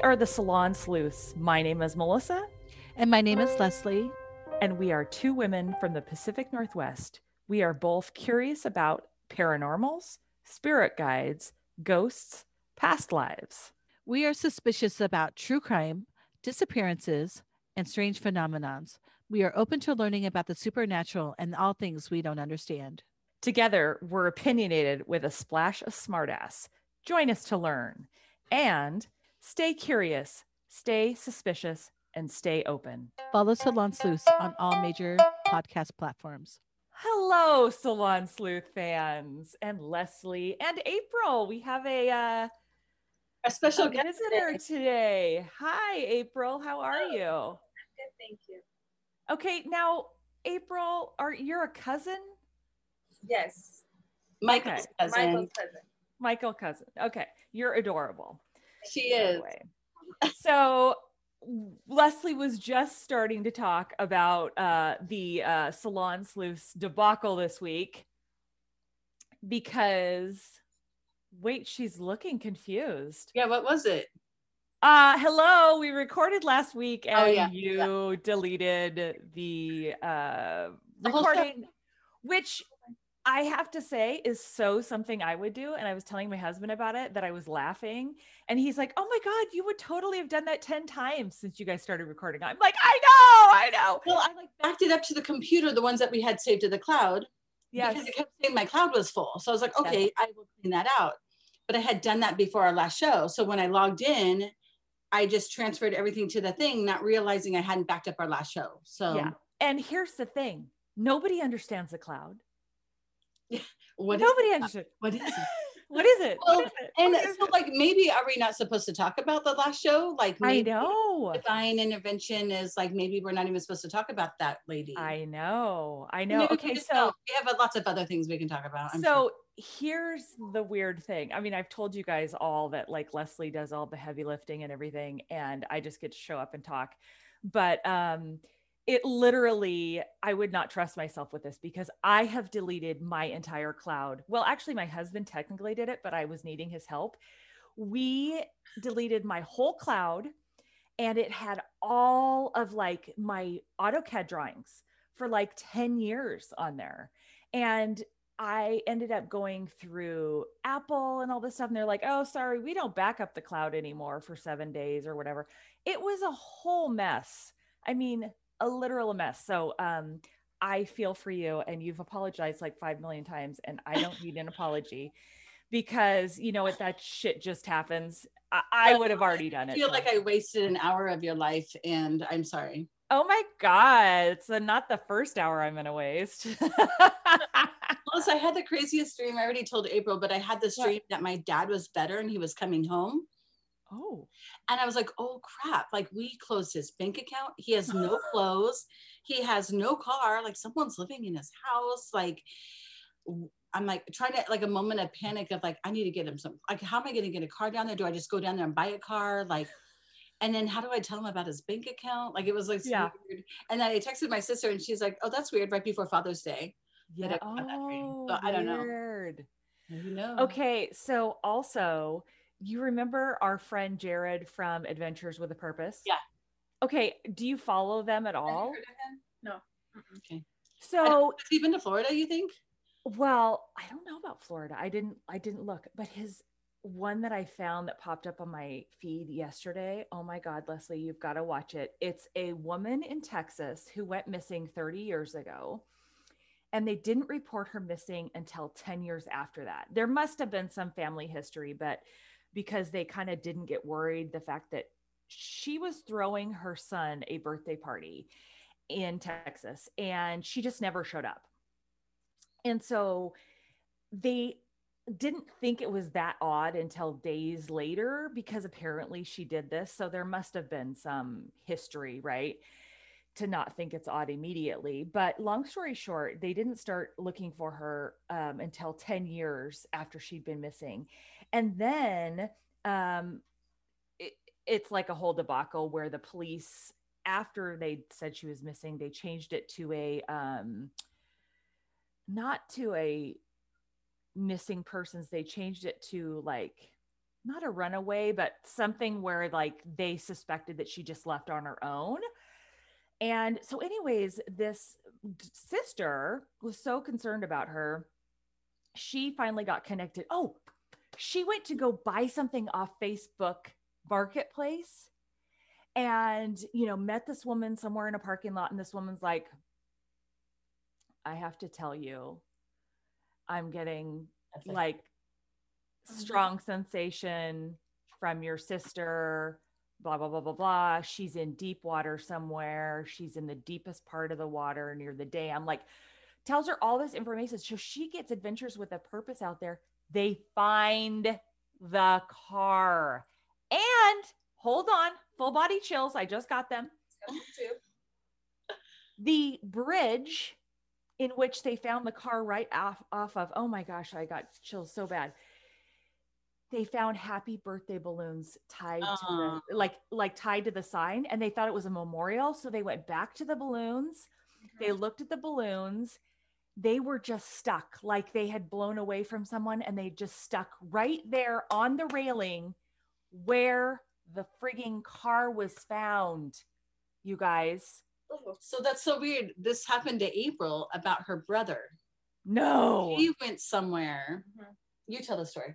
We are the Salon Sleuths. My name is Melissa, And my name is Leslie. and we are two women from the Pacific Northwest. We are both curious about paranormals, spirit guides, ghosts, past lives. We are suspicious about true crime, disappearances, and strange phenomenons. We are open to learning about the supernatural and all things we don't understand. Together, we're opinionated with a splash of smartass. Join us to learn and stay curious, stay suspicious, and stay open. Follow Salon Sleuths on all major podcast platforms. Hello, Salon Sleuth fans, and Leslie and April. We have a uh, A special a guest visitor today. today. Hi, April. How are you? I'm good, thank you. Okay, now April, are you're a cousin? Yes. Michael's Okay. cousin. Michael's cousin. Michael cousin. Okay, you're adorable. She is. So Leslie was just starting to talk about uh, the uh, salon sleuths debacle this week because wait, she's looking confused. Yeah, what was it? Uh hello, we recorded last week and Oh, yeah, you deleted the uh The recording which I have to say is so something I would do and I was telling my husband about it that I was laughing and he's like, "Oh my god, you would totally have done that 10 times since you guys started recording." I'm like, "I know, I know." Well, I like backed it up to the computer, the ones that we had saved to the cloud. Yes. Because it kept saying my cloud was full. So I was like, Yes. okay, I will clean that out. But I had done that before our last show. So when I logged in, I just transferred everything to the thing, not realizing I hadn't backed up our last show. So Yeah. And here's the thing. Nobody understands the cloud. what is Nobody understands. what is it? What is it? Well, is it? And so like maybe are we not supposed to talk about the last show? Like I know. divine intervention is like maybe we're not even supposed to talk about that lady. I know. I know. we Okay, so don't. we have a- lots of other things we can talk about. I'm so sure. here's the weird thing. I mean, I've told you guys all that like Leslie does all the heavy lifting and everything, and I just get to show up and talk. But um it literally, I would not trust myself with this because I have deleted my entire cloud. Well, actually, my husband technically did it, but I was needing his help. We deleted my whole cloud and it had all of like my AutoCAD drawings for like 10 years on there. And I ended up going through Apple and all this stuff. And they're like, oh, sorry, we don't back up the cloud anymore for seven days or whatever. It was a whole mess. I mean, a literal mess. So um, I feel for you. And you've apologized like 5 million times. And I don't need an apology because, you know what, that shit just happens. I, I would have already done it. I feel so- like I wasted an hour of your life and I'm sorry. Oh my God. It's not the first hour I'm to waste. Plus, I had the craziest dream. I already told April, but I had this What? dream that my dad was better and he was coming home. Oh, And I was like, oh crap. Like, we closed his bank account. He has no clothes. He has no car. Like, someone's living in his house. Like, I'm like trying to, like, a moment of panic of like, I need to get him some, like, how am I going to get a car down there? Do I just go down there and buy a car? Like, and then how do I tell him about his bank account? Like, it was like, so Yeah. weird. And then I texted my sister and she's like, oh, that's weird. Right before Father's Day. yeah. I got that dream. Oh, So I don't know. weird. Who knows? Okay. So also, you remember our friend Jared from Adventures with a Purpose? Yeah. Okay. Do you follow them at all? heard of him? No. Okay. So, Has he been to Florida? You think? well, I don't know about Florida. I didn't. I didn't look, but his one that I found that popped up on my feed yesterday. Oh my God, Leslie, you've got to watch it. It's a woman in Texas who went missing 30 years ago. And they didn't report her missing until 10 years after that. There must have been some family history, but because they kind of didn't get worried, the fact that she was throwing her son a birthday party in Texas and she just never showed up. And so they didn't think it was that odd until days later because apparently she did this. So there must have been some history, right? To not think it's odd immediately. But long story short, they didn't start looking for her um, until 10 years after she'd been missing. And then um, it, it's like a whole debacle where the police, after they said she was missing, they changed it to a, um, not to a missing persons they changed it to like not a runaway but something where like they suspected that she just left on her own. And so anyways this sister was so concerned about her she finally got connected. Oh she went to go buy something off facebook marketplace and you know met this woman somewhere in a parking lot and this woman's like i have to tell you i'm getting like mm-hmm. strong sensation from your sister blah blah blah blah blah. She's in deep water somewhere. She's in the deepest part of the water near the dam. Like tells her all this information. So she gets adventures with a purpose out there they find the car. And hold on full body chills i just got them. The bridge in which they found the car right off, off of oh my gosh i got chills so bad. They found happy birthday balloons tied to the like like tied to the sign and they thought it was a memorial so they went back to the balloons. They looked at the balloons they were just stuck like they had blown away from someone and they just stuck right there on the railing where the frigging car was found you guys So that's so weird. This happened to April about her brother. no He went somewhere. Mhm. You tell the story.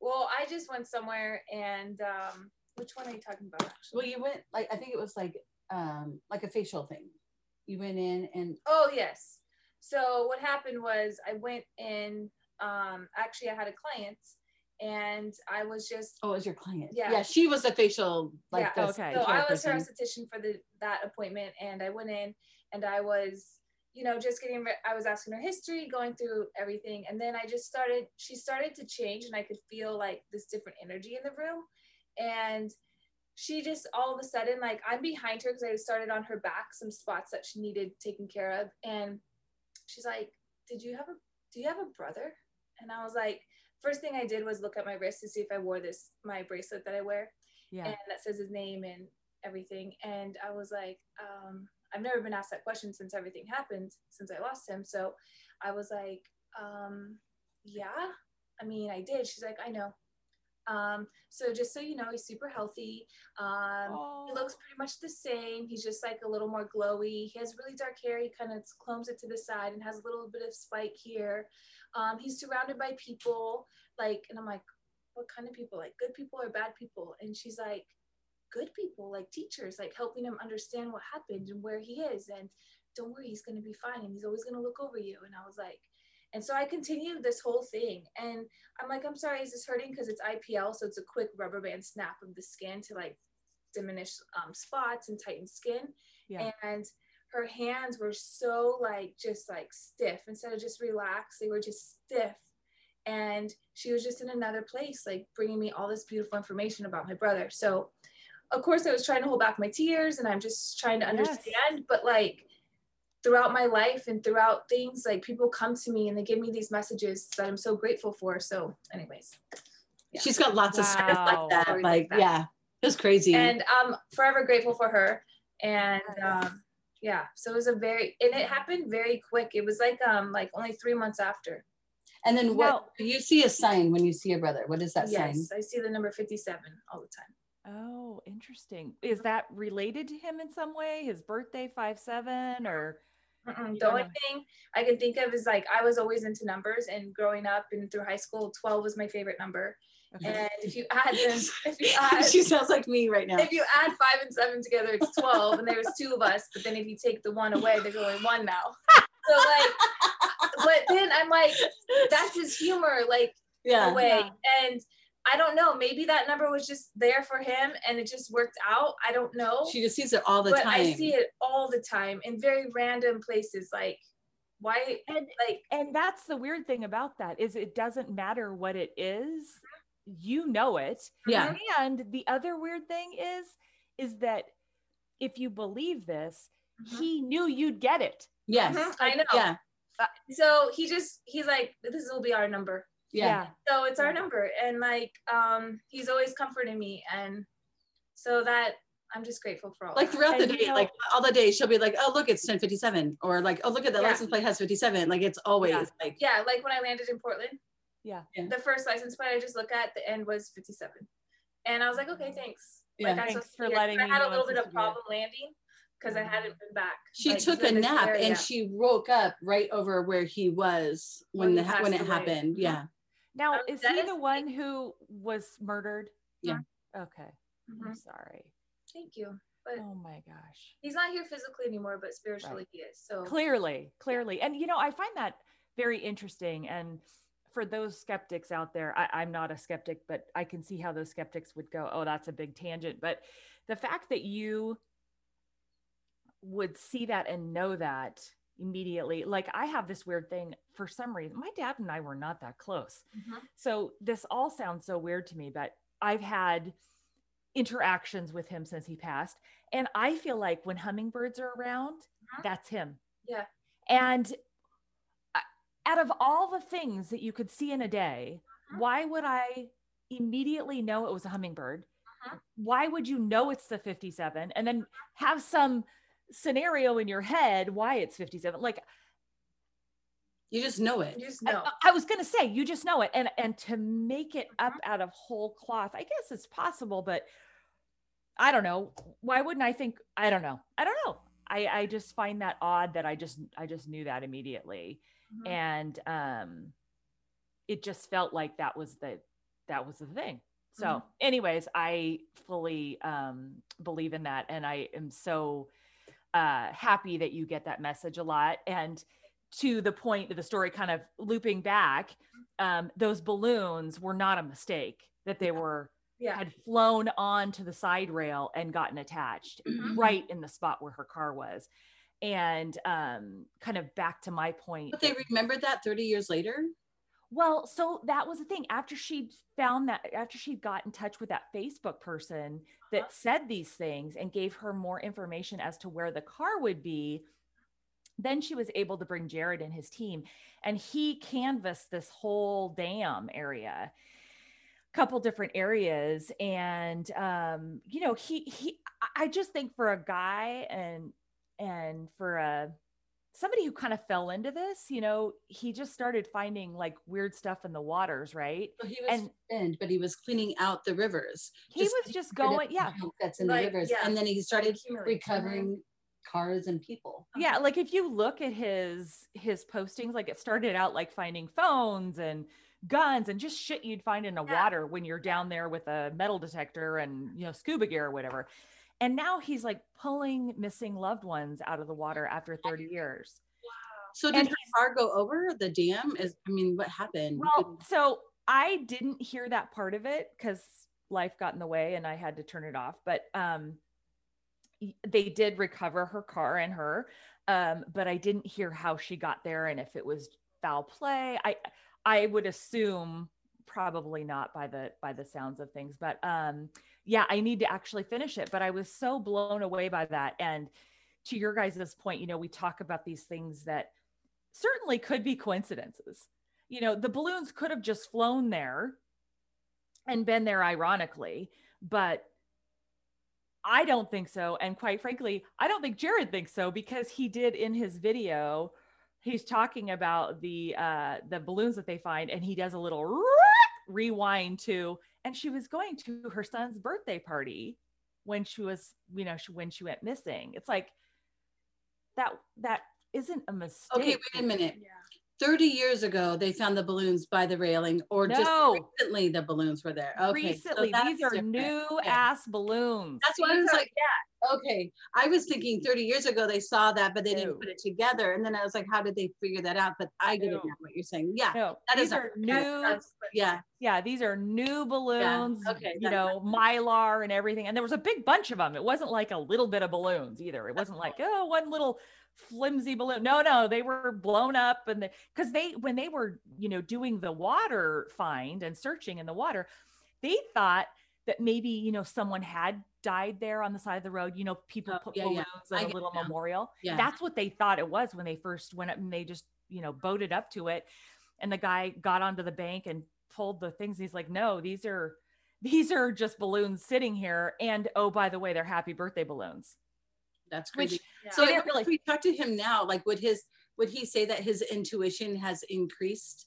Well, I just went somewhere and um which one are you talking about actually? Well, you went like I think it was like um like a facial thing. You went in and Oh yes. So what happened was I went in um actually I had a client and I was just oh, it was your client. Yeah. yeah. She was a facial like Yeah, okay. so I was her esthetician for the that appointment and I went in and I was you know just getting re- I was asking her history going through everything and then I just started she started to change and I could feel like this different energy in the room and she just all of a sudden like I'm behind her because I started on her back some spots that she needed taken care of and she's like did you have a do you have a brother and I was like first thing I did was look at my wrist to see if I wore this my bracelet that I wear yeah and that says his name and everything. And I was like, um, I've never been asked that question since everything happened, since I lost him. So I was like, um, yeah, I mean, I did. She's like, I know. Um, so just so you know, he's super healthy. Um, Oh. he looks pretty much the same. He's just like a little more glowy. He has really dark hair. He kind of combs it to the side and has a little bit of spike here. Um, he's surrounded by people, like, and I'm like, what kind of people? Like good people or bad people? And she's like, good people, like teachers, like helping him understand what happened and where he is. And don't worry, he's gonna be fine. And he's always gonna look over you. And I was like, and so I continued this whole thing. And I'm like, I'm sorry, is this hurting? Because it's IPL, so it's a quick rubber band snap of the skin to like diminish um, spots and tighten skin. Yeah. And her hands were so like just like stiff instead of just relaxed, they were just stiff. And she was just in another place, like bringing me all this beautiful information about my brother. So, of course, I was trying to hold back my tears and I'm just trying to Yes. understand, but like throughout my life and throughout things, like people come to me and they give me these messages that I'm so grateful for. So, anyways, yeah. She's got lots of stories like that. Stories Like, like that. yeah, it was crazy. and I'm forever grateful for her. And um, yeah, so it was a very and it happened very quick. It was like um like only three months after. And then what Now- you see a sign when you see a brother. What is that sign? yes, I see the number 57 all the time. Oh, interesting. Is that related to him in some way? His birthday, five seven, or Mm-mm. The only thing I can think of is like I was always into numbers, and growing up and through high school, 12 was my favorite number. Okay. And if you add them, if you add, she sounds like me right now. if you add five and seven together, it's 12, and there was two of us. But then if you take the one away, there's only one now. So like, but then I'm like, that's his humor, like yeah. away. Yeah. And I don't know, maybe that number was just there for him, and it just worked out. I don't know. She just sees it all the but time. I see it all the time in very random places. Like, why? And- like, and that's the weird thing about that is it doesn't matter what it is, you know it. Yeah. And the other weird thing is, is that if you believe this, Mhm. he knew you'd get it. Yes. Mhm, I know. Yeah. So he just he's like, this will be our number. Yeah. So it's our number, and like, um, he's always comforting me, and so that I'm just grateful for all. Like that. throughout the And you day, know- like all the days, she'll be like, "Oh, look, it's 1057," or like, "Oh, look at the Yeah. license plate has 57." Like it's always Yeah. like, yeah, like when I landed in Portland, Yeah. Yeah. the first license plate I just look at, the end was 57, and I was like, okay, thanks. Yeah. Like, I'm Thanks for be here. letting I had a little bit of supposed to be here. problem landing because I hadn't been back. she like, took a nap area. and she woke up right over where he was when When the when it away. happened. Mhm. Yeah. Now, Um, is that he is- the one who was murdered? Yeah. Okay. I'm Mhm. sorry. Thank you. But Oh my gosh. he's not here physically anymore, but spiritually he is. So Clearly, clearly. And you know, I find that very interesting. And for those skeptics out there, I, I'm not a skeptic, but I can see how those skeptics would go, oh, that's a big tangent. But the fact that you would see that and know that immediately, like I have this weird thing for some reason. My dad and I were not that close. Mhm. So this all sounds so weird to me, but I've had interactions with him since he passed. And I feel like when hummingbirds are around, Mhm. that's him. Yeah. And out of all the things that you could see in a day, Mhm. why would I immediately know it was a hummingbird? Mhm. Why would you know it's the 57 and then have some scenario in your head why it's 57? Like You just know it. you just I- know. I, was gonna say you just know it, and and to make it up Mm-hmm. out of whole cloth, I guess it's possible, but I don't know. Why wouldn't I think? I don't know. I don't know. I I just find that odd that I just I just knew that immediately, Mhm. and um, it just felt like that was the that was the thing. So, Mhm. anyways, I fully um believe in that, and I am so uh happy that you get that message a lot and to the point of the story kind of looping back um those balloons were not a mistake that they were yeah. had flown onto the side rail and gotten attached Mhm. right in the spot where her car was and um kind of back to my point But they remembered that 30 years later. Well, so that was the thing. After she found that, after she got in touch with that Facebook person that Uh-huh. said these things and gave her more information as to where the car would be, then she was able to bring Jared and his team, and he canvassed this whole dam area, a couple different areas, and um, you know, he he. I just think for a guy and and for a somebody who kind of fell into this, you know, he just started finding like weird stuff in the waters, right? So he was And- spent, but he was cleaning out the rivers. He was just going, yeah. That's in Like, the rivers. yeah, And then he started. Recovering cars and people. Yeah, like if you look at his his postings, like it started out like finding phones and guns and just shit you'd find in the Yeah. water when you're down there with a metal detector and you know scuba gear or whatever. And now he's like pulling missing loved ones out of the water after 30 years. Wow. So And did the car go over the dam? Is I mean, what happened? Well, so I didn't hear that part of it because life got in the way and I had to turn it off. But um, they did recover her car and her, um, but I didn't hear how she got there and if it was foul play. I I would assume probably not by the by the sounds of things. But um, yeah, I need to actually finish it. But I was so blown away by that. And to your guys' point, you know, we talk about these things that certainly could be coincidences you know, the balloons could have just flown there and been there ironically, but I don't think so. And quite frankly, I don't think Jared thinks so because he did in his video, he's talking about the uh the balloons that they find and he does a little rewind to and she was going to her son's birthday party when she was you know she, when she went missing it's like that that isn't a mistake Okay, wait a minute. Yeah. 30 years ago, they found the balloons by the railing, or No. just recently the balloons were there. Okay. so recently that's these are different. new Okay. ass balloons That's why I was These are- like, okay. I was thinking 30 years ago they saw that, but they didn't put it together. And then I was like, how did they figure that out? But I get it now what you're saying. Yeah. no that these is are new that's- Yeah. yeah these are new balloons okay, you know mylar and everything and there was a big bunch of them it wasn't like a little bit of balloons either it wasn't like oh one little flimsy balloon no no they were blown up and because they when they were you know doing the water find and searching in the water they thought that maybe you know someone had died there on the side of the road you know people Oh, put yeah, balloons yeah. A little it memorial Yeah. that's what they thought it was when they first went up and they just you know boated up to it and the guy got onto the bank and pulled the things he's like no these are these are just balloons sitting here and oh by the way they're happy birthday balloons That's which crazy. Yeah. So if really- we talk to him now, like would his would he say that his intuition has increased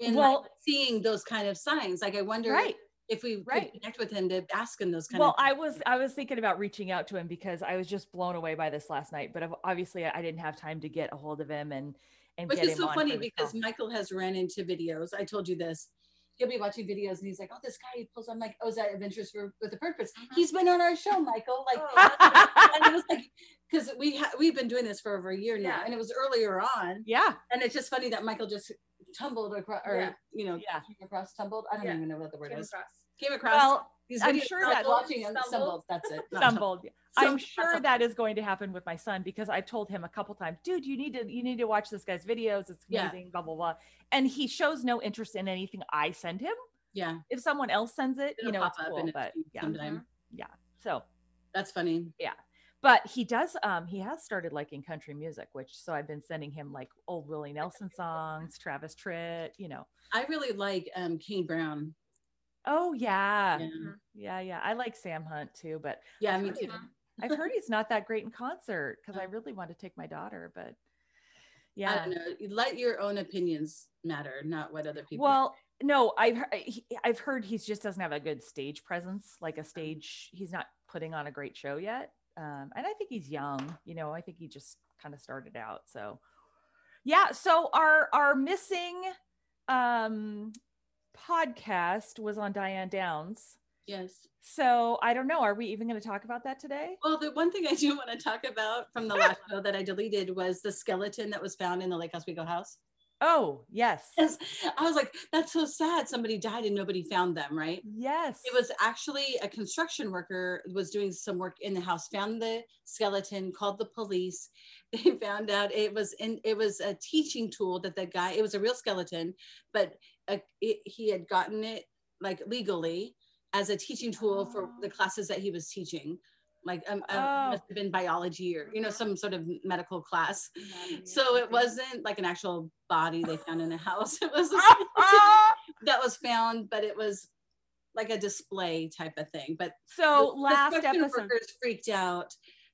in like, seeing those kind of signs? Like I wonder right if we Right. could connect with him to ask him those kind well of i was i was thinking about reaching out to him because i was just blown away by this last night but obviously i didn't have time to get a hold of him and and Which is so funny because call. Michael has ran into videos. I told you this. He'll be watching videos and he's like, "Oh, this guy he pulls." I'm like, "Oh, is that Adventures for, with a Purpose?" Mm-hmm. He's been on our show, Michael. Like, Oh. and it was like, because we ha- we've been doing this for over a year now, Yeah. and it was earlier on, yeah and it's just funny that Michael just tumbled across, or Yeah. you know, Yeah. across, tumbled. I don't Yeah. even know what the word Came is. across. Came across. well these I'm sure that- watching stumbled. stumbled. That's it. Not stumbled I'm sure that is going to happen with my son because I've told him a couple times, dude, you need to you need to watch this guy's videos. It's Yeah. amazing, blah blah blah. And he shows no interest in anything I send him. Yeah, If someone else sends it, you It'll know, it's cool. But feed yeah, sometime. yeah. So, That's funny. Yeah. But he does. Um, he has started liking country music, which so I've been sending him like old Willie Nelson songs, Travis Tritt. You know. I really like um Kane Brown. Oh yeah, Yeah, yeah, yeah. I like Sam Hunt too, but yeah I've me heard too. I've heard he's not that great in concert because I really want to take my daughter, but I yeah. don't know. Let your own opinions matter, not what other people. Well, no, I've he- he- I've heard he just doesn't have a good stage presence, like a stage. He's not putting on a great show yet, um, and I think he's young. You know, I think he just kind of started out. So, yeah. So our our missing um, podcast was on Diane Downs. yes. So I don't know. Are we even going to talk about that today? Well, the one thing I do want to talk about from the last show that I deleted was the skeleton that was found in the Lake Oswego house. Oh yes, Yes. I was like, that's so sad. Somebody died and nobody found them, right? yes. It was actually a construction worker was doing some work in the house, found the skeleton, called the police. They found out it was in it was a teaching tool that the guy it was a real skeleton, but uh it, he had gotten it like legally as a teaching tool for the classes that he was teaching. Like um, uh, Oh. must have been biology or you know some sort of medical class. So it wasn't like an actual body they found in a house. It was that was found, but it was like a display type of thing. But so the last construction episode. workers freaked out,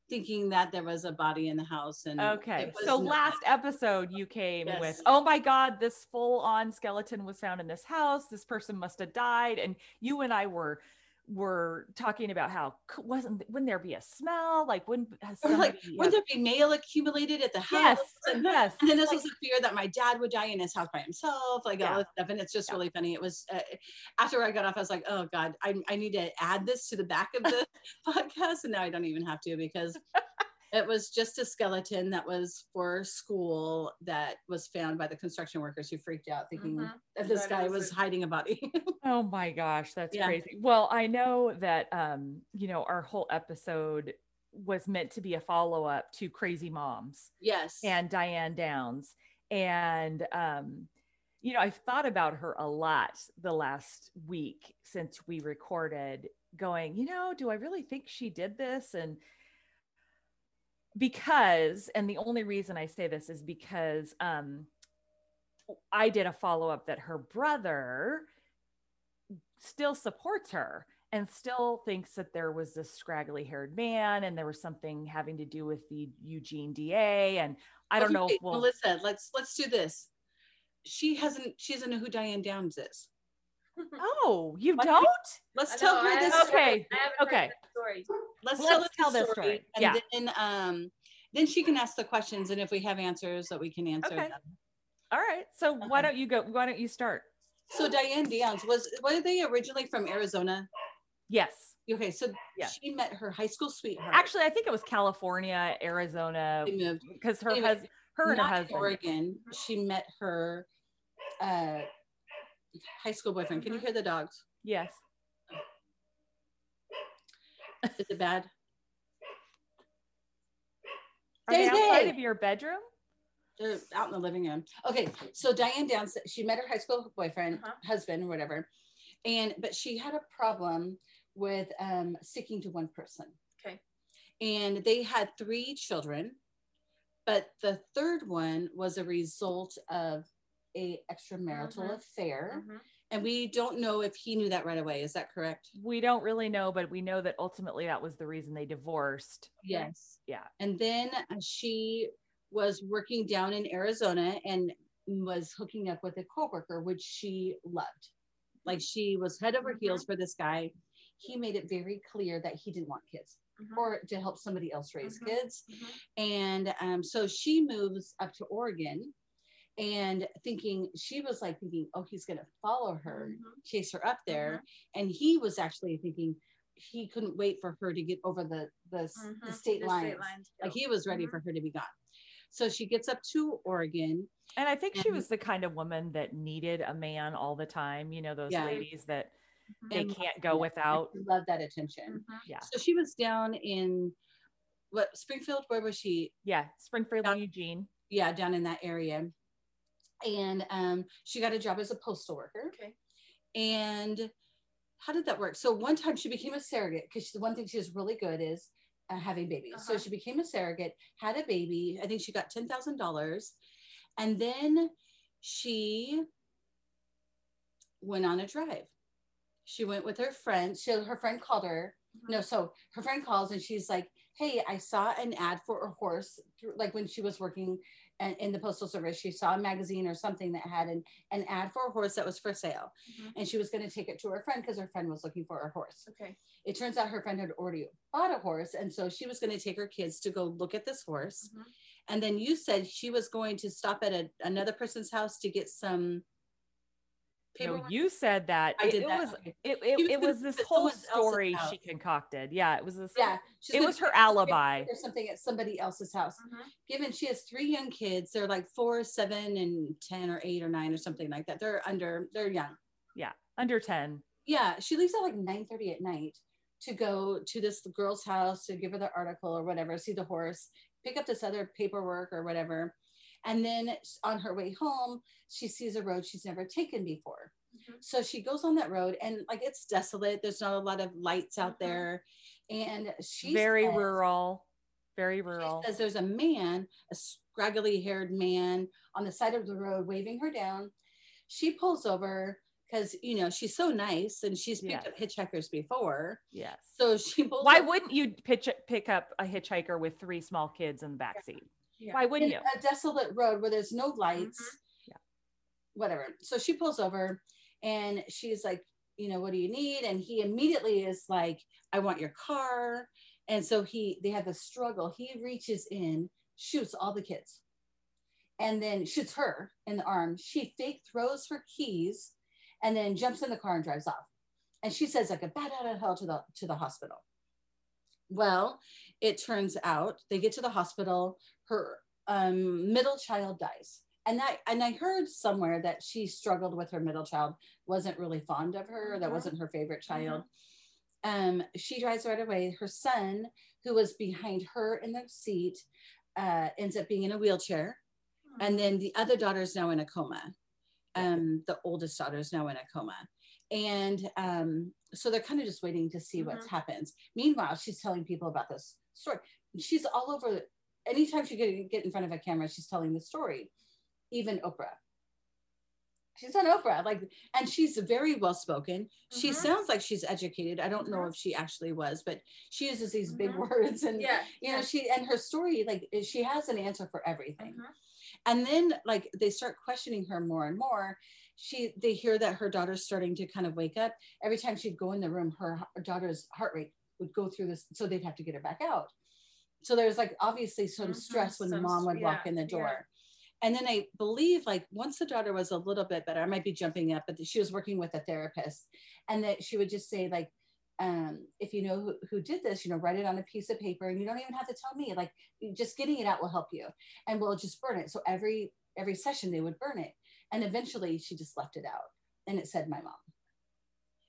thinking that there was a body in the house. And Okay. So not. last episode you came Yes. with, oh my God, this full on skeleton was found in this house. This person must have died. And you and I were were talking about how wasn't wouldn't there be a smell? Like wouldn't Or like, somebody would have- there be mail accumulated at the house? yes, And, yes. and then this Like, was a fear that my dad would die in his house by himself, like Yeah. all this stuff. And it's just Yeah. really funny. It was uh, after I got off, I was like, oh God, I, I need to add this to the back of the podcast. And now I don't even have to because it was just a skeleton that was for school that was found by the construction workers who freaked out thinking Mhm. that this That guy was was a- hiding a body. oh my gosh, that's Yeah. crazy. Well, I know that um, you know, our whole episode was meant to be a follow-up to Crazy Moms. yes. and Diane Downs. And, um, you know, I've thought about her a lot the last week since we recorded, going, you know, do I really think she did this? And because, and the only reason I say this is because um, I did a follow up that her brother still supports her and still thinks that there was this scraggly haired man and there was something having to do with the Eugene DA and I don't Okay, know if we'll. Melissa, let's let's do this. She hasn't she doesn't know who Diane Downs is. Oh, you don't? Let's tell her this. haven't Okay, heard- I haven't heard okay. that story. Let's, Let's tell, her this story, story. and Yeah. then um then she can ask the questions, and if we have answers, that we can answer Okay. them. All right. So why don't you go? Why don't you start? So Diane Downs was were they originally from Arizona? Yes. Okay, so Yeah. she met her high school sweetheart. Actually, I think it was California, Arizona, they moved because her Anyway, husband, her and her not husband. Oregon. She met her uh high school boyfriend. Can you Mm-hmm. hear the dogs? Yes. Is it bad? Are they Day, outside day. of your bedroom? They're out in the living room. Okay, so Diane Downs, she met her high school boyfriend, Uh-huh. husband, or whatever, and but she had a problem with um, sticking to one person. Okay. And they had three children, but the third one was a result of a extramarital Mhm. affair, Mhm. And we don't know if he knew that right away. Is that correct? We don't really know, but we know that ultimately that was the reason they divorced. Yes. Yeah. And then uh, she was working down in Arizona and was hooking up with a coworker, which she loved. Like she was head over heels for this guy. He made it very clear that he didn't want kids Mhm. or to help somebody else raise Mhm. kids. Mhm. And um, so she moves up to Oregon and thinking, she was like thinking, oh, he's going to follow her, Mhm. chase her up there. And he was actually thinking, he couldn't wait for her to get over the the, s- the state The lines. lines, Like he was ready Mhm. for her to be gone. So she gets up to Oregon. And I think she was the kind of woman that needed a man all the time. You know, those Yeah. ladies that Mhm. they and can't go loved without. Love that attention. Mhm. Yeah. So she was down in what Springfield? Where was she? Yeah. Springfield Yeah. and Eugene. Yeah, down in that area. And um, she got a job as a postal worker. Okay. And how did that work? So one time she became a surrogate because the one thing she was really good is uh, having babies. So Uh-huh. she became a surrogate, had a baby. I think she got ten thousand dollars, and then she went on a drive. She went with her friend. She her friend called her. Mm-hmm. No, so her friend calls and she's like, "Hey, I saw an ad for a horse. Through, like when she was working in, in the postal service, she saw a magazine or something that had an, an ad for a horse that was for sale, Mhm. and she was going to take it to her friend because her friend was looking for a horse. Okay. It turns out her friend had already bought a horse, and so she was going to take her kids to go look at this horse. Mhm. And then you said she was going to stop at a, another person's house to get some No, you said that. I it, did it that. was Okay. it, it, was it was this whole story she concocted. Yeah, it was this Yeah, it was her alibi. or something at somebody else's house. Mhm. Given she has three young kids, they're like four, seven, and ten, or eight, or nine, or something like that. They're under, they're young. Yeah. Under 10. Yeah, she leaves at like nine thirty at night to go to this girl's house to give her the article or whatever, see the horse, pick up this other paperwork or whatever. And then on her way home, she sees a road she's never taken before. Mhm. So she goes on that road and like it's desolate. There's not a lot of lights out Mhm. there. And she's Very says- rural. Very she rural. says there's a man, a scraggly haired man on the side of the road waving her down. She pulls over because, you know, she's so nice and she's picked Yes. up hitchhikers before. Yes. So she pulls Why over wouldn't you pitch pick up a hitchhiker with three small kids in the back seat? Yeah. Why wouldn't in you? a desolate road where there's no mm-hmm. lights. Yeah. Whatever. So she pulls over and she's like, you know, what do you need? And he immediately is like, I want your car. And so he they have a struggle. He reaches in, shoots all the kids, and then shoots her in the arm. She fake throws her keys and then jumps in the car and drives off. And she says, like a bat out of hell to the to the hospital. Well, it turns out they get to the hospital, her um, middle child dies. And I and I heard somewhere that she struggled with her middle child, wasn't really fond of her, that Mhm. wasn't her favorite child. Um, she drives right away. Her son, who was behind her in the seat, uh, ends up being in a wheelchair. And then the other daughter is now in a coma. Um, the oldest daughter is now in a coma. And um, so they're kind of just waiting to see what Mhm. happens. Meanwhile, she's telling people about this story. She's all over. Anytime she get, get in front of a camera, she's telling the story. Even Oprah. she's on Oprah. Like, and she's very well spoken. She Mhm. sounds like she's educated. I don't know Mhm. if she actually was, but she uses these big Mhm. words and Yeah. you know, she and her story, like she has an answer for everything. Mhm. And then like they start questioning her more and more. She they hear that her daughter's starting to kind of wake up. Every time she'd go in the room, her, her daughter's heart rate would go through this, so they'd have to get her back out. So there's like obviously some Mhm. stress when the mom would s- walk in the yeah. door. And then I believe like once the daughter was a little bit better, I might be jumping up, but she was working with a therapist and that she would just say like, um, if you know who, who did this, you know, write it on a piece of paper and you don't even have to tell me, like just getting it out will help you and we'll just burn it. So every, every session they would burn it. And eventually she just left it out and it said my mom.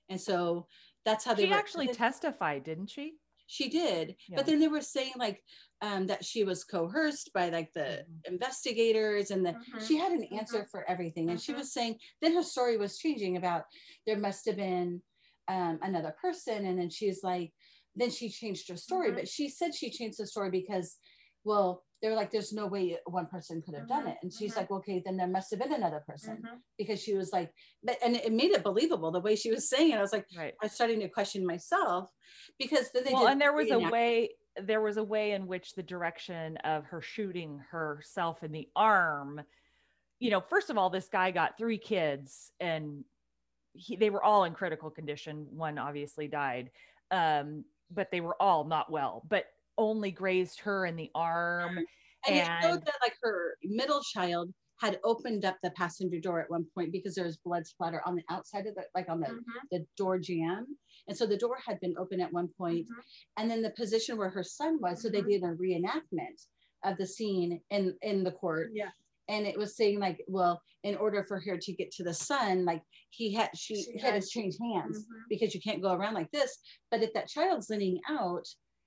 And so that's how they She were- actually testified, didn't she? she did Yeah. but then they were saying like um, that she was coerced by like the investigators and that Mhm. she had an answer for everything and she Mhm. was saying then her story was changing about there must have been um, another person and then she's like then she changed her story Mhm. but she said she changed the story because well they were like there's no way one person could have done Mhm. it and she's Mhm. like okay then there must have been another person Mhm. because she was like but and it made it believable the way she was saying it i was like Right. i was starting to question myself because then they well did and there was a reenact- way there was a way in which the direction of her shooting herself in the arm you know first of all this guy got three kids and he, they were all in critical condition one obviously died um, but they were all not well but only grazed her in the arm and, it showed that like her middle child had opened up the passenger door at one point because there was blood splatter on the outside of the like on the, Mhm. the door jam and so the door had been open at one point Mhm. and then the position where her son was so they Mhm. did a reenactment of the scene in in the court Yeah. and it was saying like well in order for her to get to the son like he had she, She had to change hands Mhm. because you can't go around like this but if that child's leaning out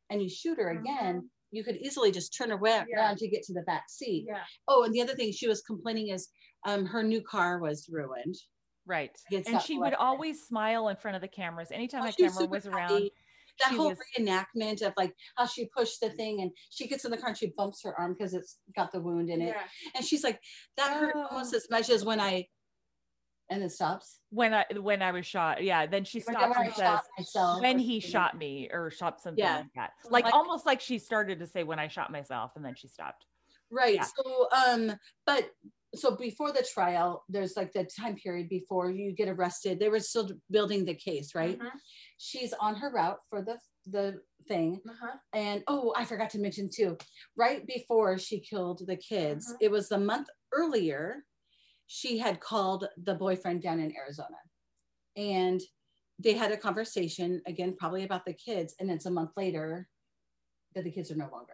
and you shoot her again you could easily just turn around Yeah. to get to the back seat Yeah. oh and the other thing she was complaining is um her new car was ruined right and she would always smile in front of the cameras anytime Oh, a camera was around happy. that she whole was- reenactment of like how she pushed the thing and she gets in the car and she bumps her arm because it's got the wound in it Yeah. and she's like that hurt almost Oh. as much as when i and it stops when i when i was shot yeah then she stops and says myself when he shot me or shot something Yeah. like that like, Like- almost like she started to say when i shot myself and then she stopped right Yeah. so um but so before the trial there's like the time period before you get arrested they were still building the case right Mhm. she's on her route for the the thing Uh-huh. and oh i forgot to mention too right before she killed the kids Mhm. it was the month earlier she had called the boyfriend down in arizona and they had a conversation again probably about the kids and it's a month later that the kids are no longer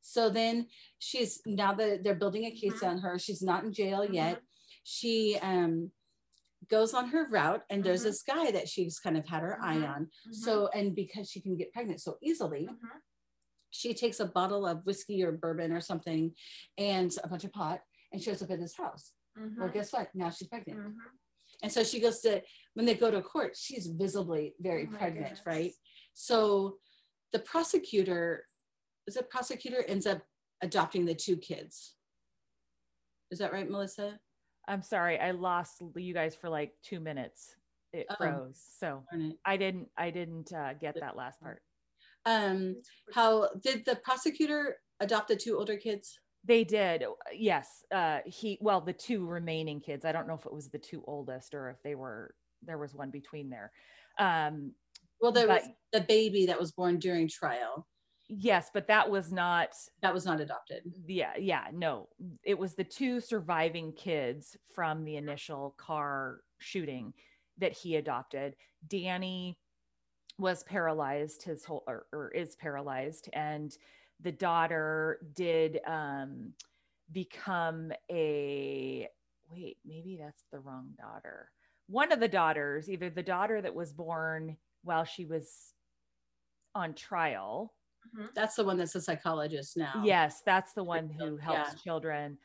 so then she's now that they're building a case Mhm. on her she's not in jail Mhm. yet she um goes on her route and there's Mhm. this guy that she's kind of had her eye Mhm. on Mhm. so and because she can get pregnant so easily she takes a bottle of whiskey or bourbon or something and a bunch of pot and shows up at his house well Mhm. guess what now she's pregnant Mhm. and so she goes to when they go to court she's visibly very Oh pregnant goodness. right so the prosecutor is it prosecutor ends up adopting the two kids is that right melissa i'm sorry i lost you guys for like two minutes it Oh. froze so it. i didn't i didn't uh, get that last part um how did the prosecutor adopt the two older kids they did yes uh he well the two remaining kids i don't know if it was the two oldest or if they were there was one between there um well there was the baby that was born during trial. Yes but that was not that was not adopted. Yeah yeah no it was the two surviving kids from the initial car shooting that he adopted. Danny was paralyzed his whole or, or is paralyzed and the daughter did um become a wait maybe that's the wrong daughter one of the daughters either the daughter that was born while she was on trial Mhm. that's the one that's a psychologist now Yes, that's the one who Yeah. helps children.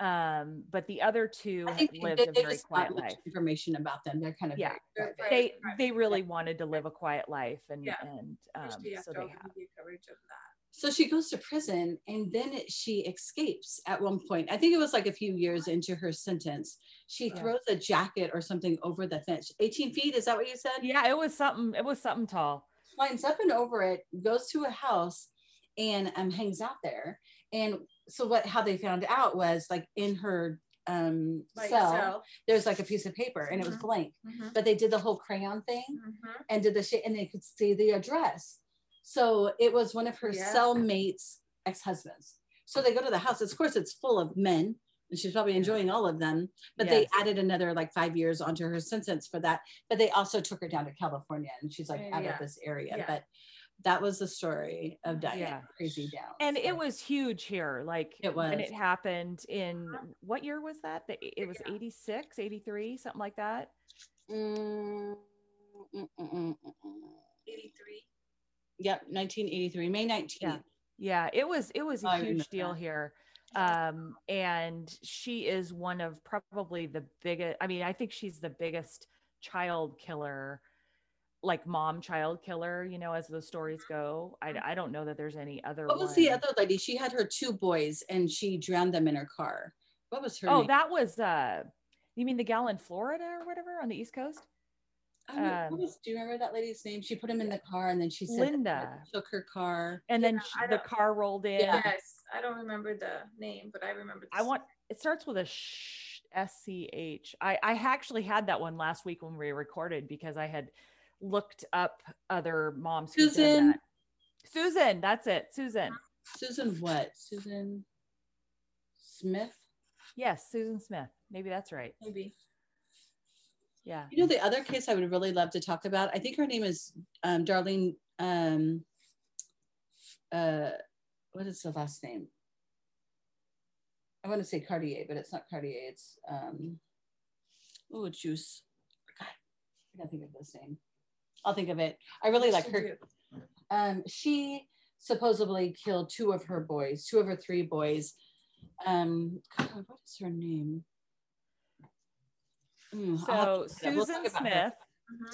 Um, but the other two lived they, a very just quiet much life. information about them. They're kind of Yeah. very They're. They private. they really wanted to live a quiet life, and Yeah. and um, so they all the have. coverage of that. So she goes to prison and then it- she escapes at one point. I think it was like a few years into her sentence. She Yeah. throws a jacket or something over the fence. 18 feet, is that what you said? Yeah, it was something. It was something tall. climbs up and over it, goes to a house, and um, hangs out there. And so what? How they found out was like in her um, Like cell, so. there's like a piece of paper, and it was Mhm. blank. Mhm, But they did the whole crayon thing mhm. and did the shit, and they could see the address. So it was one of her Yeah. cellmates' ex-husbands. So they go to the house. Of course, it's full of men. And she's probably enjoying all of them, but they added another like five years onto her sentence for that. But they also took her down to California, and she's like out Yeah. of this area. Yeah. But that was the story of Diane Yeah. Crazy Down. And it was huge here. Like It when was. it happened in what year was that? It was Yeah. 86, 83, something like that. Mm, mm, mm, mm, mm, mm. 83. Yep, 1983, May 19th. Yeah, yeah it was it was a I huge deal that. here. Um and she is one of probably the biggest I mean, I think she's the biggest child killer like mom child killer, you know, as the stories go. I I don't know that there's any other What was the other lady? She had her two boys and she drowned them in her car. What was her Oh, name? that was uh you mean the gal in Florida or whatever on the East Coast? I don't know, what um, was- do you remember that lady's name? She put him in the car and then she said Linda. took her car. And then Yeah, sh- I the car rolled in. Yes, I don't remember the name, but I remember. The I want it starts with a sh S C H. I I actually had that one last week when we recorded because I had looked up other moms. who Susan. that. Susan, that's it. Susan. Susan what? Susan Smith? Yes, Susan Smith. Maybe that's right. maybe. Yeah. You know the other case I would really love to talk about? I think her name is um, Darlene. Um, uh, what is the last name? I want to say Cartier, but it's not Cartier. It's um, oh, Juice. God, I can't think of this name. I'll think of it. I really like her. Um, she supposedly killed two of her boys, two of her three boys. Um, God, what is her name? Mm, I'll have So to look it up. We'll Susan talk about her. Smith.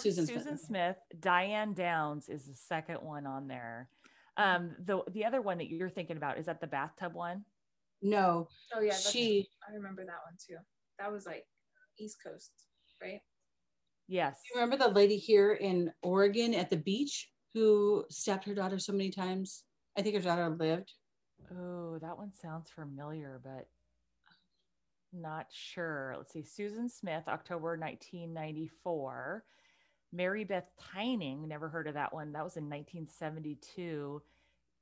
Susan, Susan Smith. Smith, Diane Downs is the second one on there. Um, the the other one that you're thinking about is that the bathtub one. No, Oh yeah, she. I remember that one too. That was like East Coast, right? Yes. You remember the lady here in Oregon at the beach who stabbed her daughter so many times? I think her daughter lived. Oh, that one sounds familiar, but not sure. Let's see. Susan Smith, October 1994. Mary Beth Tinning, never heard of that one. That was in 1972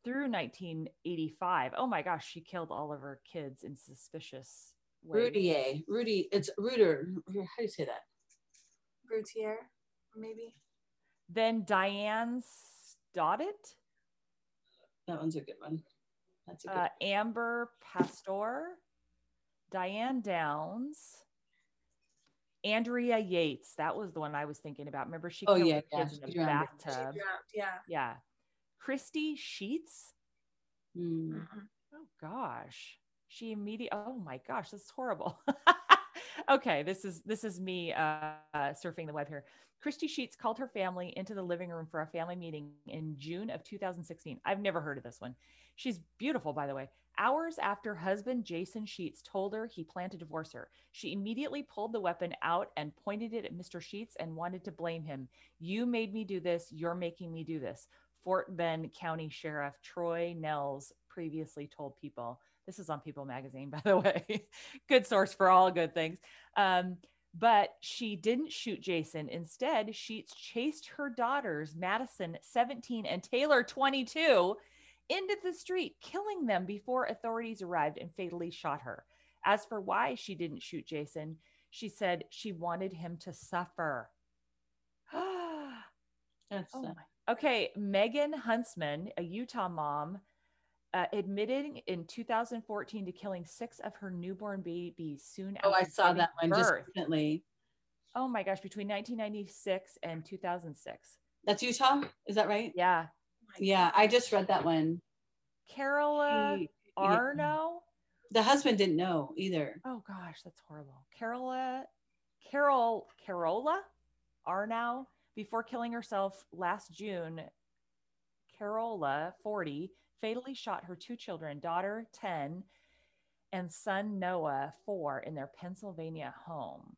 through 1985. Oh my gosh, she killed all of her kids in suspicious ways. Rudier. Rudy. It's Ruder. How do you say that? Routier, maybe. Then Diane Stoddett, That one's a good one. That's a good. uh, Amber Pastor, Diane Downs, Andrea Yates. That was the one I was thinking about. Remember, she Oh, killed yeah, yeah, kids in she the She bathtub. drowned, Yeah. Yeah. Christy Sheets. Mm-mm. Oh gosh. She immediately oh my gosh, this is horrible. okay, this is this is me uh, uh surfing the web here. Christy Sheets called her family into the living room for a family meeting in June of 2016. I've never heard of this one. She's beautiful, by the way. Hours after husband Jason Sheets told her he planned to divorce her, she immediately pulled the weapon out and pointed it at Mr. Sheets and wanted to blame him. You made me do this. You're making me do this. Fort Bend County Sheriff Troy Nehls previously told people. This is on People Magazine, by the way. good source for all good things. Um, but she didn't shoot Jason. Instead, Sheets chased her daughters, Madison, 17, and Taylor, 22, into the street, killing them before authorities arrived and fatally shot her. As for why she didn't shoot Jason, she said she wanted him to suffer. That's Oh. Okay, Megan Huntsman, a Utah mom, uh, admitted in 2014 to killing six of her newborn babies soon oh, I saw that one just recently. Oh my gosh, between 1996 and 2006. That's Utah. Is that right? Yeah. Yeah, I just read that one. Carola He- Arno. The husband didn't know either. Oh gosh, that's horrible. Carola, Carol, Carola Arnow, before killing herself last June. Carola, 40, fatally shot her two children, daughter 10 and son Noah, 4, in their Pennsylvania home.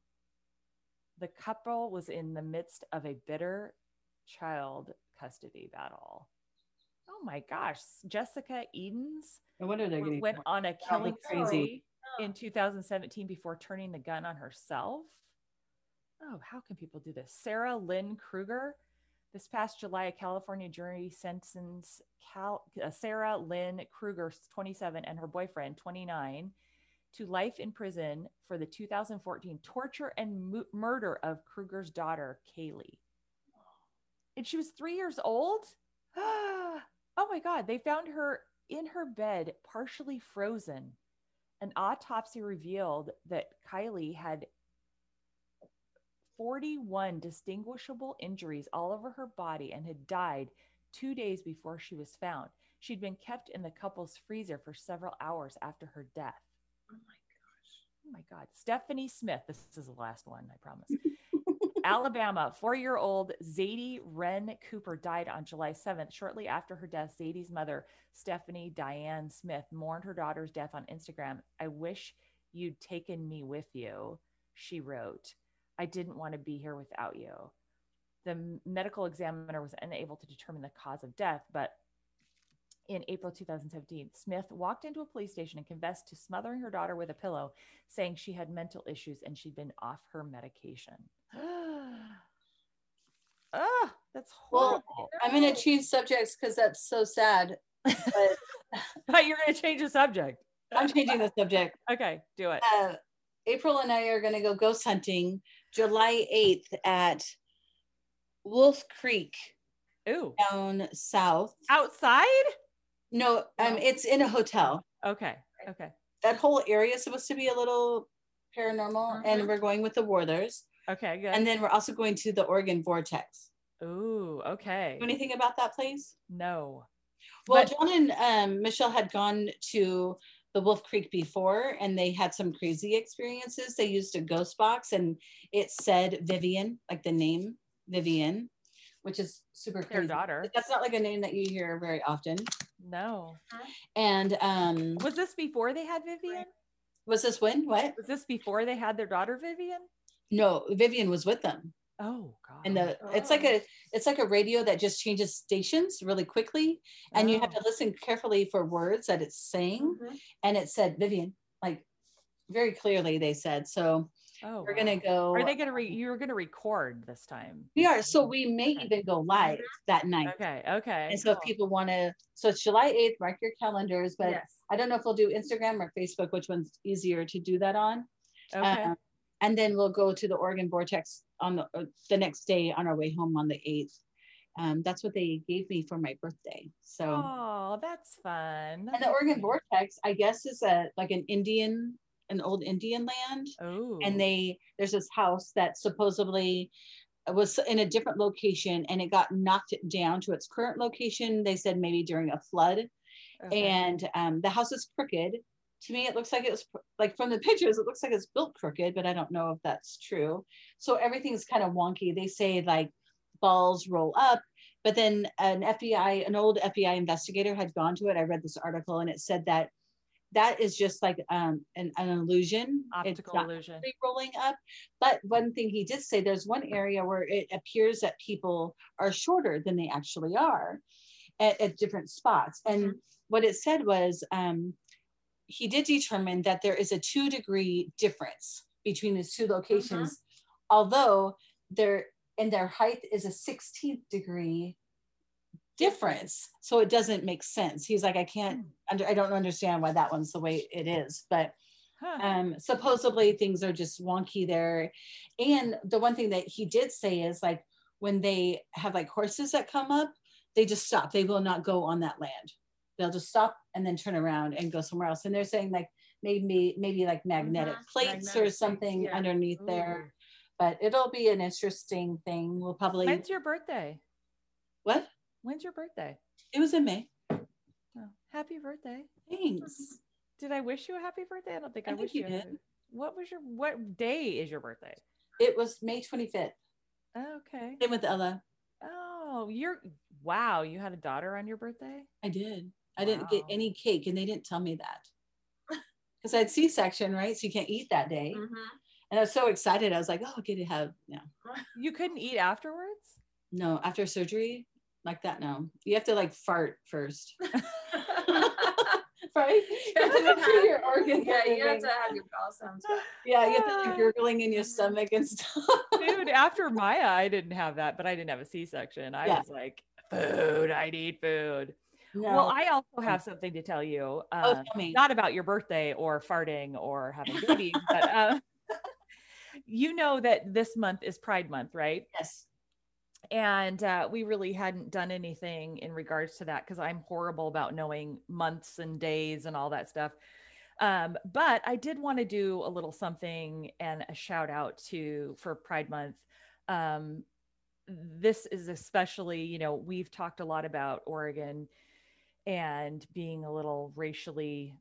The couple was in the midst of a bitter child custody battle. Oh my gosh, Jessica Edens I wonder they're getting went on a killing crazy. spree in 2017 before turning the gun on herself. Oh, how can people do this? Sarah Lynn Kruger. This past July, a California jury sentenced Cal- uh, Sarah Lynn Kruger, 27, and her boyfriend, 29, to life in prison for the 2014 torture and mu- murder of Kruger's daughter, Kaylee. And she was three years old. oh my God. They found her in her bed, partially frozen. An autopsy revealed that Kylie had 41 distinguishable injuries all over her body and had died two days before she was found. She'd been kept in the couple's freezer for several hours after her death. Oh my gosh. Oh my God. Stephanie Smith. This is the last one, I promise. Alabama, four year old Zadie Wren Cooper died on July 7th. Shortly after her death, Zadie's mother, Stephanie Diane Smith, mourned her daughter's death on Instagram. I wish you'd taken me with you, she wrote. I didn't want to be here without you. The medical examiner was unable to determine the cause of death, but in April 2017, Smith walked into a police station and confessed to smothering her daughter with a pillow, saying she had mental issues and she'd been off her medication. Ah, that's Well, horrible. I'm going to change subjects because that's so sad. But But you're going to change the subject. I'm changing the subject. Okay, do it. Uh, April and I are going to go ghost hunting July 8th at Wolf Creek Ooh, down south. outside? No, um, it's in a hotel. Okay, okay, That whole area is supposed to be a little paranormal, and Mhm. we're going with the Werthers. Okay, good. And then we're also going to the Oregon Vortex. Ooh, okay. Know anything about that place? No. Well, But- John and um, Michelle had gone to the Wolf Creek before, and they had some crazy experiences. They used a ghost box, and it said Vivian, like the name Vivian, which is super Their crazy. daughter. That's not like a name that you hear very often. No. And um, Was this before they had Vivian? was this when? What? Was this before they had their daughter Vivian? No, Vivian was with them. Oh God. And the it's like a it's like a radio that just changes stations really quickly, and you have Oh. to listen carefully for words that it's saying. Mhm. and it said Vivian, like very clearly they said. So Oh, we're gonna go. Are they gonna re? You're gonna record this time. we are. So we may Okay. even go live that night. Okay. Okay. And so if people want to, so it's July 8th, mark your calendars, but yes. I don't know if we'll do Instagram or Facebook, which one's easier to do that on. Okay. Um, and then we'll go to the Oregon Vortex on the, uh, the next day on our way home on the 8th. Um, that's what they gave me for my birthday. So, oh, that's fun. and the Oregon Vortex, I guess, is a like an Indian, an old Indian land. Oh. and they there's this house that supposedly was in a different location and it got knocked down to its current location they said maybe during a flood and um, the house is crooked to me it looks like it was like from the pictures it looks like it's built crooked but i don't know if that's true so everything's kind of wonky they say like balls roll up but then an fbi an old fbi investigator had gone to it i read this article and it said that that is just like um, an, an illusion It's optical illusion. rolling up. But one thing he did say, there's one area where it appears that people are shorter than they actually are at, at different spots. And what it said was um, he did determine that there is a two degree difference between the two locations, although their and their height is a 16th degree difference. So it doesn't make sense. He's like, I can't under I don't understand why that one's the way it is. But Huh. um supposedly things are just wonky there and the one thing that he did say is like when they have like horses that come up they just stop they will not go on that land they'll just stop and then turn around and go somewhere else and they're saying like maybe maybe like magnetic Mhm. plates Magnetic or plates, something yeah. underneath Ooh. there but it'll be an interesting thing we'll probably When's your birthday? what When's your birthday? it was in may Oh, happy birthday. thanks Did I wish you a happy birthday? I don't think I, I think wish you you. a did. happy- What was your what day is your birthday? it was may 25th Okay. same with ella Oh, you're Wow, you had a daughter on your birthday? I did. I didn't get any cake, and they didn't tell me that because I had C-section, right? So you can't eat that day. Mhm. And I was so excited. I was like, "Oh, I get to have no, You couldn't eat afterwards? no after surgery like that. No, you have to like fart first, right? You have to make sure your organs. yeah, you have to have your back. Yeah, you have to like gurgling in your Mhm. stomach and stuff. Dude, after Maya, I didn't have that, but I didn't have a C section. I Yeah. was like, food, I need food. No. Well, I also have something to tell you. oh, Um, tell me. not about your birthday or farting or having babies, but uh, you know that this month is Pride Month, right? yes. And uh, we really hadn't done anything in regards to that because I'm horrible about knowing months and days and all that stuff. Um, but I did want to do a little something and a shout out to for Pride Month. Um, this is especially, you know, we've talked a lot about Oregon and being a little racially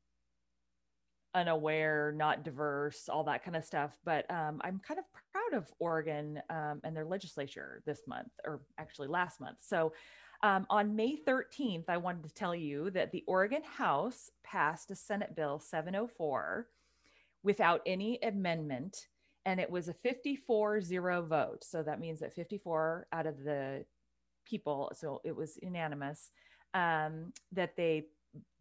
unaware, not diverse, all that kind of stuff. But um, I'm kind of proud of Oregon um, and their legislature this month, or actually last month. So um, on May 13th, I wanted to tell you that the Oregon House passed a Senate Bill 704 without any amendment, and it was a 54 0 vote. So that means that 54 out of the people, so it was unanimous, um, that they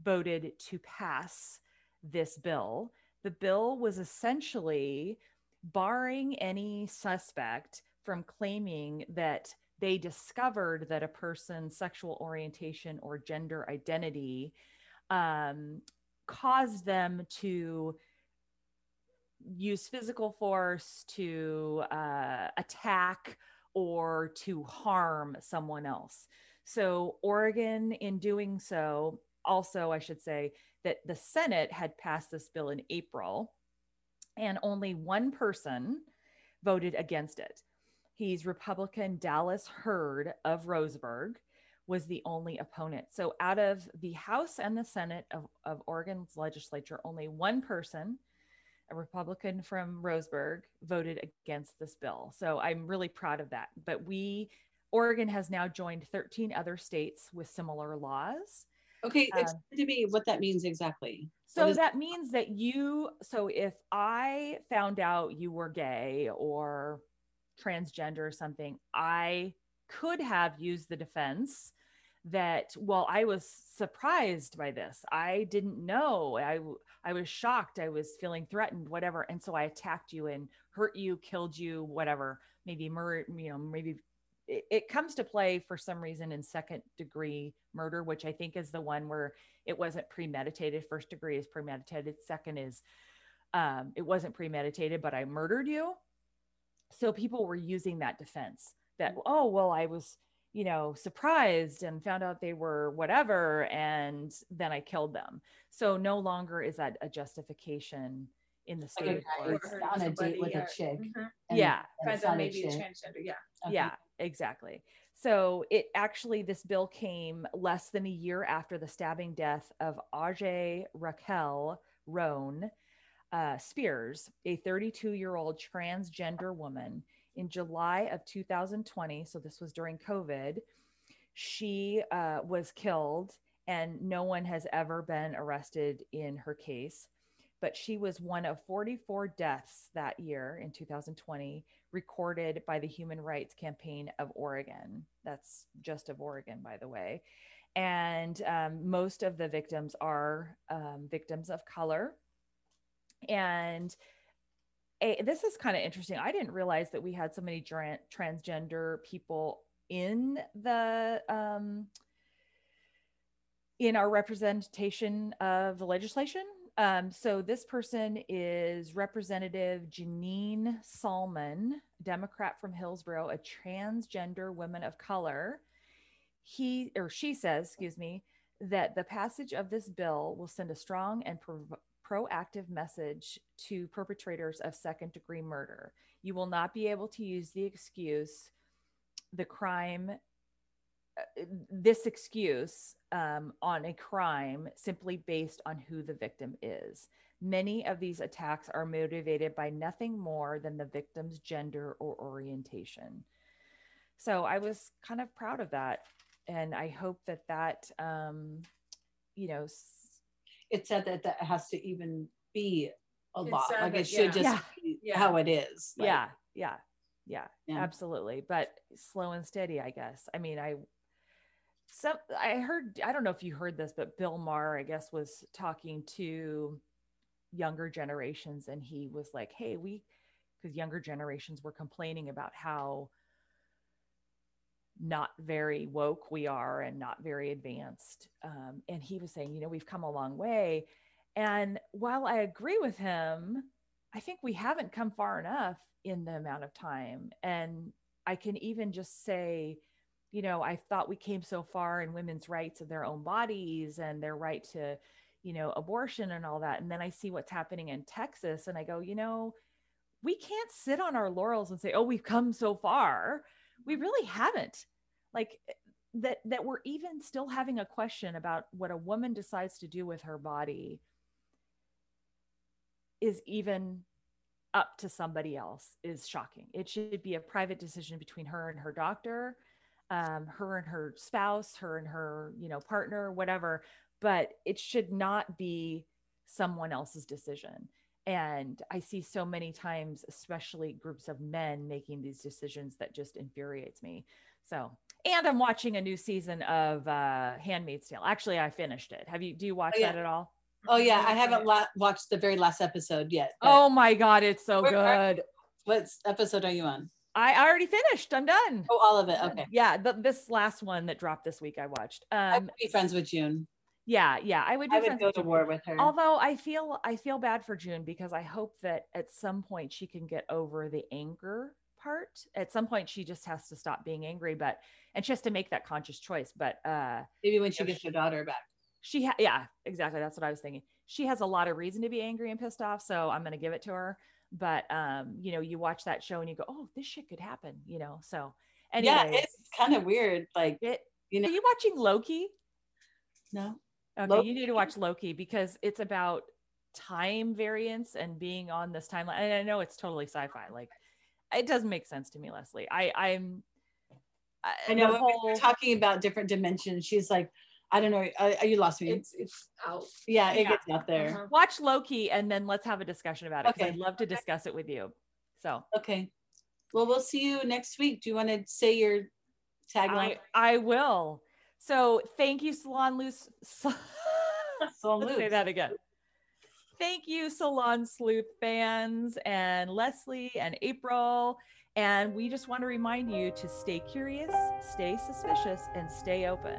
voted to pass this bill. The bill was essentially barring any suspect from claiming that they discovered that a person's sexual orientation or gender identity um, caused them to use physical force to uh, attack or to harm someone else. So, Oregon, in doing so, also, I should say that the Senate had passed this bill in April, and only one person voted against it. He's Republican Dallas Heard of Roseburg was the only opponent. So out of the House and the Senate of, of Oregon's legislature, only one person, a Republican from Roseburg, voted against this bill. So I'm really proud of that. But we, Oregon has now joined 13 other states with similar laws. Okay, Um, explain to me what that means exactly. So is- that means that you, so if I found out you were gay or transgender or something, I could have used the defense that, well, I was surprised by this. I didn't know. i i was shocked. I was feeling threatened, whatever. And so I attacked you and hurt you, killed you, whatever, maybe murder, you know, maybe it, it comes to play for some reason in second degree murder, which I think is the one where it wasn't premeditated. First degree is premeditated. Second is um, it wasn't premeditated, but I murdered you. So people were using that defense that, oh, well, I was, you know, surprised and found out they were whatever, and then I killed them. So no longer is that a justification in the state Like of guy Oregon. is Or on a date with a or- chick. Mhm. and- Yeah. and Finds out a maybe chick. transgender. Yeah. Okay. Yeah, exactly. So it actually, this bill came less than a year after the stabbing death of Ajay Raquel Rhone uh, Spears, a 32 year old transgender woman, in July of 2020. So this was during COVID. She uh, was killed, and no one has ever been arrested in her case. But she was one of 44 deaths that year in 2020 recorded by the Human Rights Campaign of Oregon. That's just of Oregon, by the way. And um, most of the victims are um, victims of color. And a, this is kind of interesting. I didn't realize that we had so many dra- transgender people in the um, in our representation of the legislation. Um, so this person is Representative Janine Salmon, Democrat from Hillsboro, a transgender woman of color. He or she says, excuse me, that the passage of this bill will send a strong and pro- proactive message to perpetrators of second degree murder. You will not be able to use the excuse, the crime this excuse um, on a crime simply based on who the victim is. Many of these attacks are motivated by nothing more than the victim's gender or orientation. So I was kind of proud of that. and I hope that that, um, you know, s- It said that that has to even be a It's lot. Like that- it should yeah. just Yeah. be Yeah. how it is. Like, yeah, yeah, yeah, Yeah. absolutely. But slow and steady, I guess. I mean, I some I heard I don't know if you heard this, but Bill Maher, I guess, was talking to younger generations, and he was like, "Hey, we," because younger generations were complaining about how not very woke we are and not very advanced. Um, and he was saying, you know, we've come a long way. And while I agree with him, I think we haven't come far enough in the amount of time. And I can even just say, you know, I thought we came so far in women's rights of their own bodies and their right to, you know, abortion and all that. And then I see what's happening in Texas and I go, you know, we can't sit on our laurels and say, oh, we've come so far. We mm-hmm. really haven't. Like eh, that, that we're even still having a question about what a woman decides to do with her body is even up to somebody else is shocking. It should be a private decision between her and her doctor, um, her and her spouse, her and her, you know, partner, whatever. But it should not be someone else's decision. And I see so many times, especially groups of men making these decisions that just infuriates me. So, and I'm watching a new season of uh Handmaid's Tale. Actually, I finished it. Have you do you watch Oh, yeah. that at all? Oh yeah, I haven't seen haven't it. la- watched the very last episode yet. Oh my god, it's so Where are- good. what episode are you on? I I already finished. I'm done. Oh, all of it. Okay. Yeah, the, this last one that dropped this week I watched. I Um would be friends with June. yeah, yeah, I would be I would go to June. war with her. Although I feel I feel bad for June because I hope that at some point she can get over the anger part. At some point she just has to stop being angry, but and she has to make that conscious choice. But uh Maybe when she gets she- her daughter back. she ha- yeah, exactly. That's what I was thinking. She has a lot of reason to be angry and pissed off, so I'm gonna give it to her. But um, you know, you watch that show and you go, Oh, this shit could happen, you know. So and yeah, it's kind of weird. Like it you know, are you watching Loki? no. Okay, Loki? you need to watch Loki because it's about time variance and being on this timeline. And I know it's totally sci-fi. Like it doesn't make sense to me, Leslie. I I'm I know the when we whole- were talking about different dimensions. She's like, I don't know. I, you lost me. It's it's out. yeah, it Yeah. gets out there. Uh-huh. watch Loki and then let's have a discussion about it. 'cause Okay. I'd love to discuss it with you. So Okay. Well, we'll see you next week. Do you want to say your tagline? I, I will. So thank you, Salon Loose. Salon Let's say that again. Thank you, Salon Sleuth fans and Leslie and April. And we just want to remind you to stay curious, stay suspicious, and stay open.